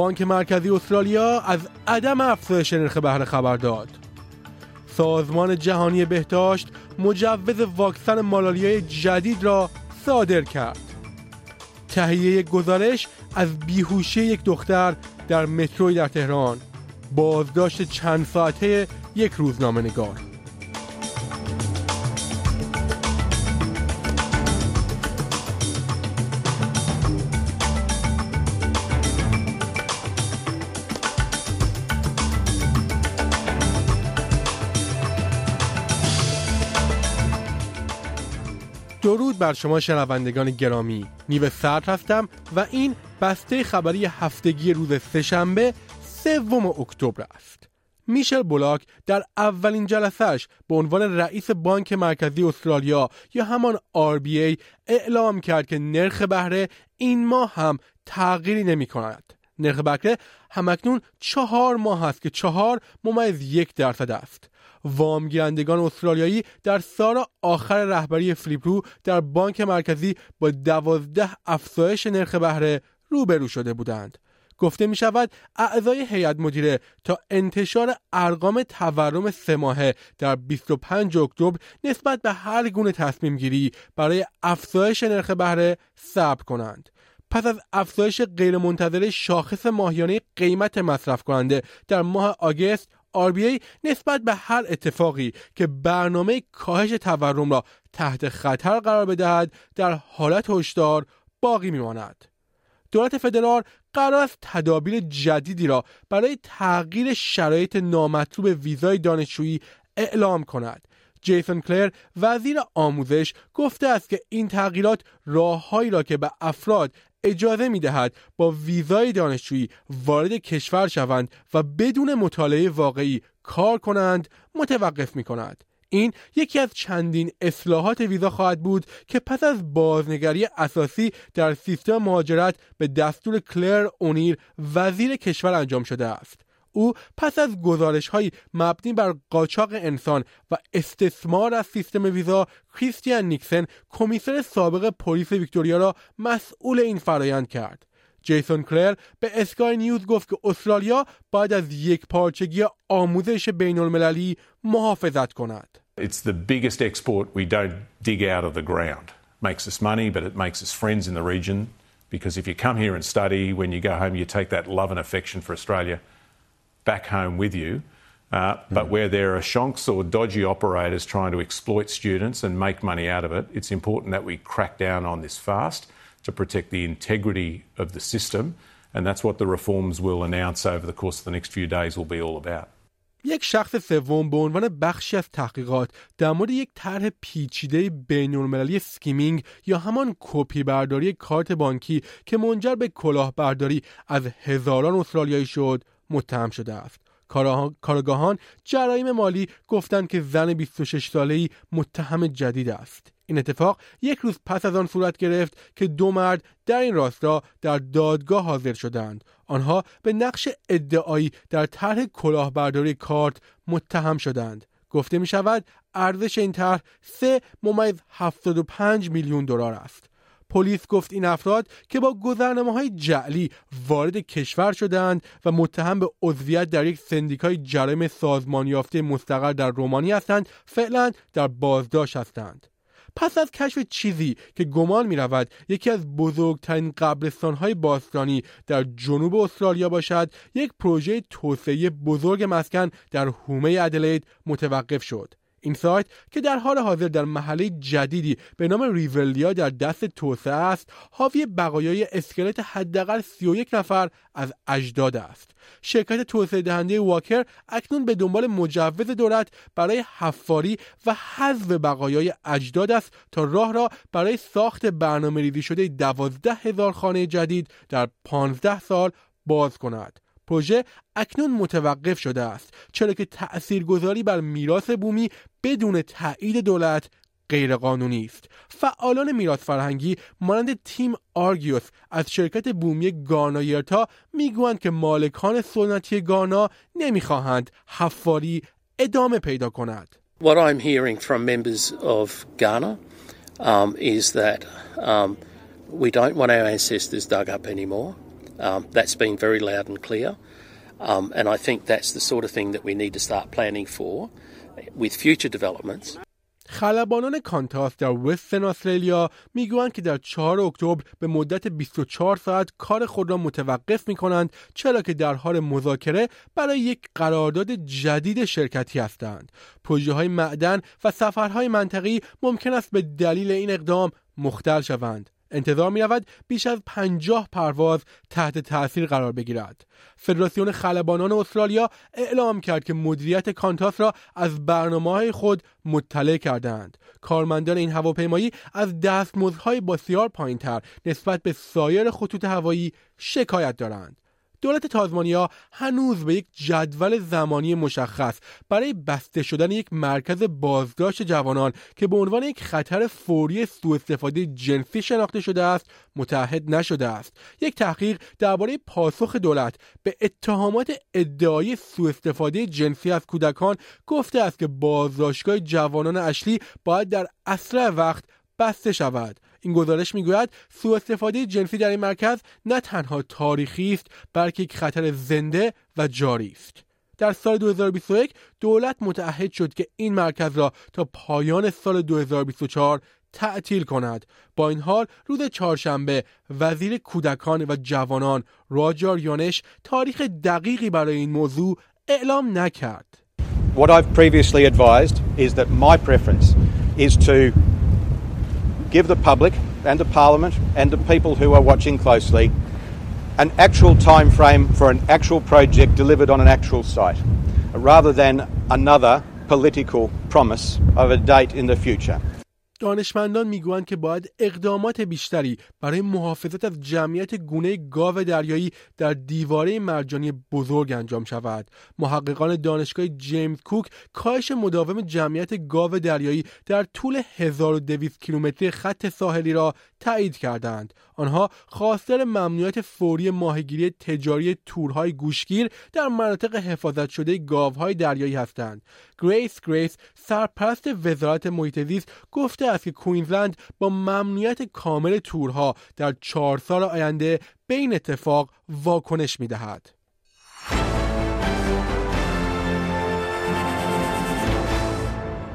بانک مرکزی استرالیا از عدم افزایش نرخ بهره خبر داد. سازمان جهانی بهداشت مجوز واکسن مالاریای جدید را صادر کرد. تهیه گزارش از بیهوشی یک دختر در متروی در تهران بازداشت چند ساعته یک روزنامه نگار درود بر شما شنوندگان گرامی نیو سرد هستم و این بسته خبری هفتگی روز سهشنبه سوم اکتبر است میشل بولاک در اولین جلسهش به عنوان رئیس بانک مرکزی استرالیا یا همان RBA اعلام کرد که نرخ بهره این ماه هم تغییری نمی کند. نرخ بهره همکنون چهار ماه است که چهار ممیز یک درصد است. وامگیرندگان استرالیایی در سال آخر رهبری فلیپرو در بانک مرکزی با دوازده افزایش نرخ بهره روبرو شده بودند. گفته می شود اعضای هیئت مدیره تا انتشار ارقام تورم سه ماهه در 25 اکتبر نسبت به هر گونه تصمیم گیری برای افزایش نرخ بهره صبر کنند. پس از افزایش غیرمنتظره شاخص ماهیانه قیمت مصرف کننده در ماه آگست RBA نسبت به هر اتفاقی که برنامه کاهش تورم را تحت خطر قرار بدهد در حالت هشدار باقی میماند. دولت فدرال قرار است تدابیر جدیدی را برای تغییر شرایط نامطلوب ویزای دانشجویی اعلام کند. جیسون کلر وزیر آموزش گفته است که این تغییرات راههایی را که به افراد اجازه می دهد با ویزای دانشجویی وارد کشور شوند و بدون مطالعه واقعی کار کنند متوقف می کند. این یکی از چندین اصلاحات ویزا خواهد بود که پس از بازنگری اساسی در سیستم مهاجرت به دستور کلر اونیر وزیر کشور انجام شده است. او پس از گزارش های مبنی بر قاچاق انسان و استثمار از سیستم ویزا کریستیان نیکسن کمیسر سابق پلیس ویکتوریا را مسئول این فرایند کرد جیسون کلر به اسکای نیوز گفت که استرالیا باید از یک پارچگی آموزش بین المللی محافظت کند It's the biggest export we don't dig out of the ground. Makes us money, but it makes us friends in the region. Because if you come here and study, when you go home, you take that love and affection for Australia back home with you. Uh, but where there are shonks or dodgy operators trying to exploit students and make money out of it, it's important that we crack down on this fast to protect the integrity of the system. And that's what the reforms we'll announce over the course of the next few days will be all about. یک شخص سوم به عنوان بخشی از تحقیقات در مورد یک طرح پیچیده بین‌المللی سکیمینگ یا همان کپی برداری کارت بانکی که منجر به کلاهبرداری از هزاران استرالیایی شد متهم شده است. کارگاهان جرایم مالی گفتند که زن 26 ساله‌ای متهم جدید است. این اتفاق یک روز پس از آن صورت گرفت که دو مرد در این راستا در دادگاه حاضر شدند. آنها به نقش ادعایی در طرح کلاهبرداری کارت متهم شدند. گفته می شود ارزش این طرح 3 ممیز 75 میلیون دلار است. پلیس گفت این افراد که با گذرنامه های جعلی وارد کشور شدند و متهم به عضویت در یک سندیکای جرایم سازمان یافته مستقر در رومانی هستند فعلا در بازداشت هستند. پس از کشف چیزی که گمان می رود یکی از بزرگترین قبرستان های باستانی در جنوب استرالیا باشد یک پروژه توسعه بزرگ مسکن در هومه ادلید متوقف شد. این سایت که در حال حاضر در محله جدیدی به نام ریولیا در دست توسعه است حاوی بقایای اسکلت حداقل 31 نفر از اجداد است. شرکت توسعه دهنده واکر اکنون به دنبال مجوز دولت برای حفاری و حذف بقایای اجداد است تا راه را برای ساخت برنامه ریزی شده دوازده هزار خانه جدید در 15 سال باز کند. پروژه اکنون متوقف شده است چرا که تأثیرگذاری بر میراث بومی بدون تایید دولت غیرقانونی است فعالان میراث فرهنگی مانند تیم آرگیوس از شرکت بومی گانا می‌گویند که مالکان سنتی گانا نمی‌خواهند حفاری ادامه پیدا کند What I'm hearing from members of Ghana um, is that um, we don't want our ancestors dug up anymore. Um, that's been very loud and clear. Um, and I think that's the sort of thing that we need to start planning for with future developments. خلبانان کانتاس در وستن استرالیا می‌گویند که در 4 اکتبر به مدت 24 ساعت کار خود را متوقف می کنند چرا که در حال مذاکره برای یک قرارداد جدید شرکتی هستند. پروژه های معدن و سفرهای منطقی ممکن است به دلیل این اقدام مختل شوند. انتظار می بیش از پنجاه پرواز تحت تاثیر قرار بگیرد. فدراسیون خلبانان استرالیا اعلام کرد که مدیریت کانتاس را از برنامه خود مطلع کردند. کارمندان این هواپیمایی از دستمزدهای بسیار پایینتر نسبت به سایر خطوط هوایی شکایت دارند. دولت تازمانیا هنوز به یک جدول زمانی مشخص برای بسته شدن یک مرکز بازداشت جوانان که به عنوان یک خطر فوری سوء استفاده جنسی شناخته شده است متحد نشده است. یک تحقیق درباره پاسخ دولت به اتهامات ادعای سوء استفاده جنسی از کودکان گفته است که بازداشتگاه جوانان اشلی باید در اسرع وقت بسته شود. این گزارش می‌گوید سوء استفاده جنسی در این مرکز نه تنها تاریخی است بلکه یک خطر زنده و جاری است. در سال 2021 دولت متعهد شد که این مرکز را تا پایان سال 2024 تعطیل کند. با این حال روز چهارشنبه وزیر کودکان و جوانان راجار یانش تاریخ دقیقی برای این موضوع اعلام نکرد. What I've previously advised is that my preference is to give the public and the Parliament and the people who are watching closely an actual time frame for an actual project delivered on an actual site, rather than another political promise of a date in the future. دانشمندان می‌گویند که باید اقدامات بیشتری برای محافظت از جمعیت گونه گاو دریایی در دیواره مرجانی بزرگ انجام شود. محققان دانشگاه جیمز کوک کاهش مداوم جمعیت گاو دریایی در طول 1200 کیلومتری خط ساحلی را تایید کردند. آنها خواستار ممنوعیت فوری ماهیگیری تجاری تورهای گوشگیر در مناطق حفاظت شده گاوهای دریایی هستند. گریس گریس سرپرست وزارت محیط زیست گفته است که کوینزلند با ممنوعیت کامل تورها در چهار سال آینده به این اتفاق واکنش می دهد.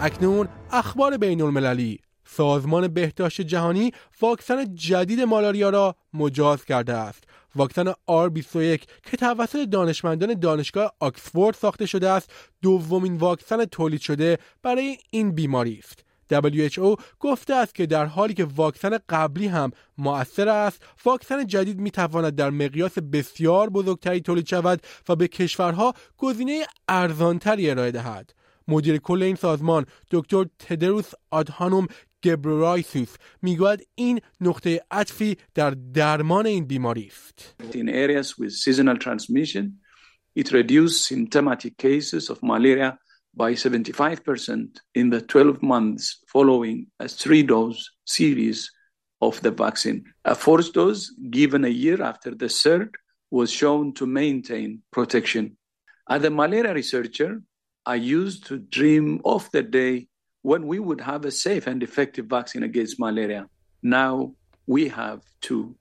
اکنون اخبار بین المللی سازمان بهداشت جهانی واکسن جدید مالاریا را مجاز کرده است. واکسن R21 که توسط دانشمندان دانشگاه آکسفورد ساخته شده است دومین واکسن تولید شده برای این بیماری است. WHO گفته است که در حالی که واکسن قبلی هم مؤثر است واکسن جدید می تواند در مقیاس بسیار بزرگتری تولید شود و به کشورها گزینه ارزانتری ارائه دهد. مدیر کل این سازمان دکتر تدروس آدهانوم گبرایسوس میگوید این نقطه عطفی در درمان این بیماری است. In areas with seasonal transmission, it reduced symptomatic cases of malaria by 75% in the 12 months following a three-dose series of the vaccine. A fourth dose given a year after the third was shown to maintain protection. As a malaria researcher, I used to dream of the day when we would have a safe and effective vaccine against malaria. Now we have two.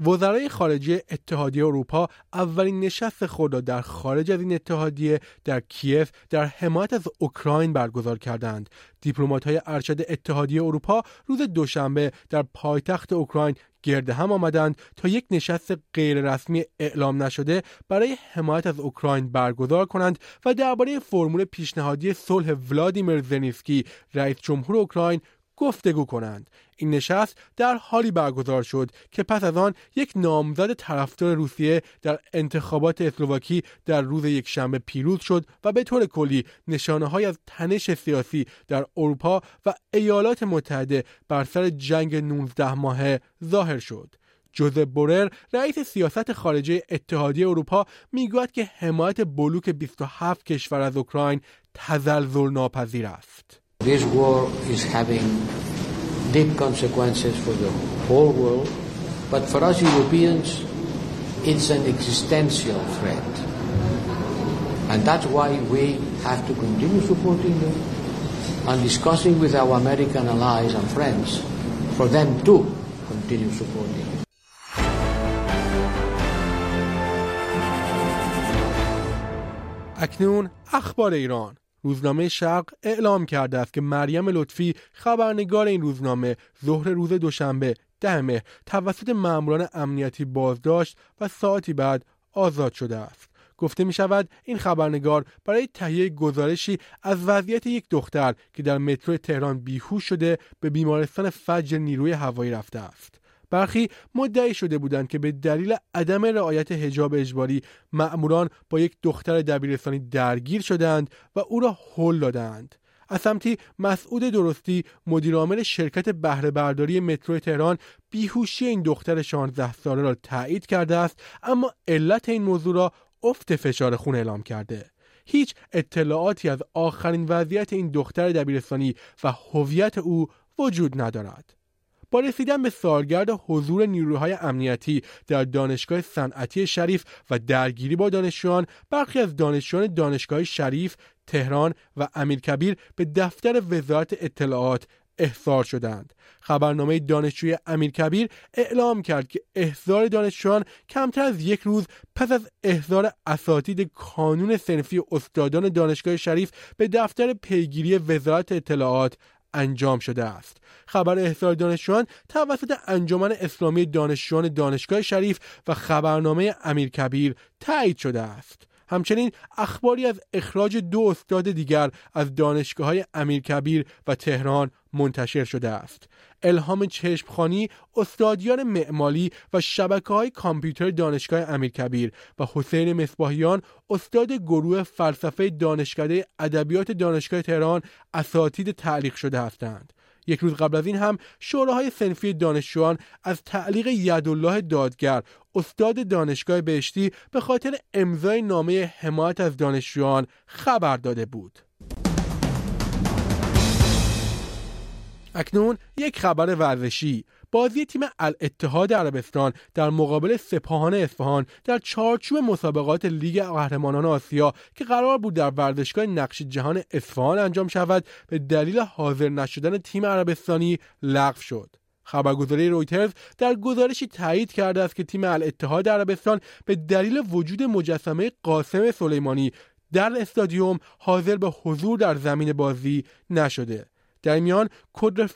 وزرای خارجه اتحادیه اروپا اولین نشست خود را در خارج از این اتحادیه در کیف در حمایت از اوکراین برگزار کردند. دیپلمات های ارشد اتحادیه اروپا روز دوشنبه در پایتخت اوکراین گرد هم آمدند تا یک نشست غیررسمی اعلام نشده برای حمایت از اوکراین برگزار کنند و درباره فرمول پیشنهادی صلح ولادیمیر زنیسکی رئیس جمهور اوکراین گفتگو کنند این نشست در حالی برگزار شد که پس از آن یک نامزد طرفدار روسیه در انتخابات اسلواکی در روز یکشنبه پیروز شد و به طور کلی نشانه های از تنش سیاسی در اروپا و ایالات متحده بر سر جنگ 19 ماهه ظاهر شد جوزف بورر رئیس سیاست خارجه اتحادیه اروپا می‌گوید که حمایت بلوک 27 کشور از اوکراین تزلزل ناپذیر است. This war is having deep consequences for the whole world, but for us Europeans, it's an existential threat. And that's why we have to continue supporting them and discussing with our American allies and friends for them to continue supporting اکنون اخبار ایران روزنامه شرق اعلام کرده است که مریم لطفی خبرنگار این روزنامه ظهر روز دوشنبه ده توسط ماموران امنیتی بازداشت و ساعتی بعد آزاد شده است. گفته می شود این خبرنگار برای تهیه گزارشی از وضعیت یک دختر که در مترو تهران بیهوش شده به بیمارستان فجر نیروی هوایی رفته است. برخی مدعی شده بودند که به دلیل عدم رعایت حجاب اجباری مأموران با یک دختر دبیرستانی درگیر شدند و او را هل دادند. از سمتی مسعود درستی مدیرعامل شرکت بهره برداری مترو تهران بیهوشی این دختر 16 ساله را تایید کرده است اما علت این موضوع را افت فشار خون اعلام کرده. هیچ اطلاعاتی از آخرین وضعیت این دختر دبیرستانی و هویت او وجود ندارد. با رسیدن به سالگرد حضور نیروهای امنیتی در دانشگاه صنعتی شریف و درگیری با دانشجویان برخی از دانشجویان دانشگاه شریف تهران و امیرکبیر به دفتر وزارت اطلاعات احضار شدند. خبرنامه دانشجوی امیرکبیر اعلام کرد که احضار دانشجویان کمتر از یک روز پس از احضار اساتید کانون سنفی استادان دانشگاه شریف به دفتر پیگیری وزارت اطلاعات انجام شده است. خبر احضار دانشجویان توسط انجمن اسلامی دانشجویان دانشگاه شریف و خبرنامه امیرکبیر تایید شده است. همچنین اخباری از اخراج دو استاد دیگر از دانشگاه های امیرکبیر و تهران منتشر شده است. الهام چشمخانی استادیان معمالی و شبکه های کامپیوتر دانشگاه امیرکبیر و حسین مصباحیان استاد گروه فلسفه دانشکده ادبیات دانشگاه تهران اساتید تعلیق شده هستند. یک روز قبل از این هم شوراهای سنفی دانشجویان از تعلیق یدالله دادگر استاد دانشگاه بهشتی به خاطر امضای نامه حمایت از دانشجویان خبر داده بود. اکنون یک خبر ورزشی. بازی تیم الاتحاد عربستان در مقابل سپاهان اصفهان در چارچوب مسابقات لیگ قهرمانان آسیا که قرار بود در ورزشگاه نقش جهان اصفهان انجام شود به دلیل حاضر نشدن تیم عربستانی لغو شد. خبرگزاری رویترز در گزارشی تایید کرده است که تیم الاتحاد عربستان به دلیل وجود مجسمه قاسم سلیمانی در استادیوم حاضر به حضور در زمین بازی نشده. در میان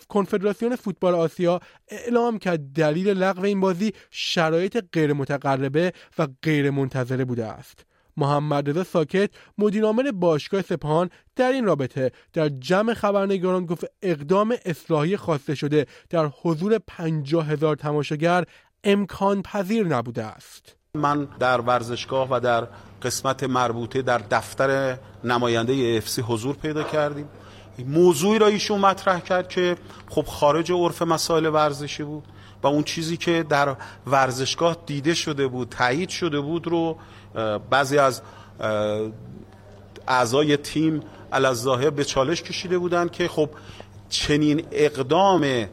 کنفدراسیون فوتبال آسیا اعلام کرد دلیل لغو این بازی شرایط غیر متقربه و غیر منتظره بوده است. محمد رضا ساکت مدیرعامل باشگاه سپاهان در این رابطه در جمع خبرنگاران گفت اقدام اصلاحی خواسته شده در حضور پنجاه هزار تماشاگر امکان پذیر نبوده است. من در ورزشگاه و در قسمت مربوطه در دفتر نماینده افسی حضور پیدا کردیم. موضوعی را ایشون مطرح کرد که خب خارج عرف مسائل ورزشی بود و اون چیزی که در ورزشگاه دیده شده بود تایید شده بود رو بعضی از اعضای تیم الظاهر به چالش کشیده بودند که خب چنین اقدام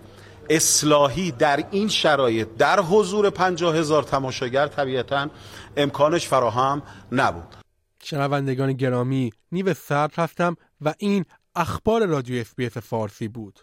اصلاحی در این شرایط در حضور پنجاه هزار تماشاگر طبیعتا امکانش فراهم نبود. شنوندگان گرامی نیو سرد هستم و این اخبار رادیو SBS فارسی بود.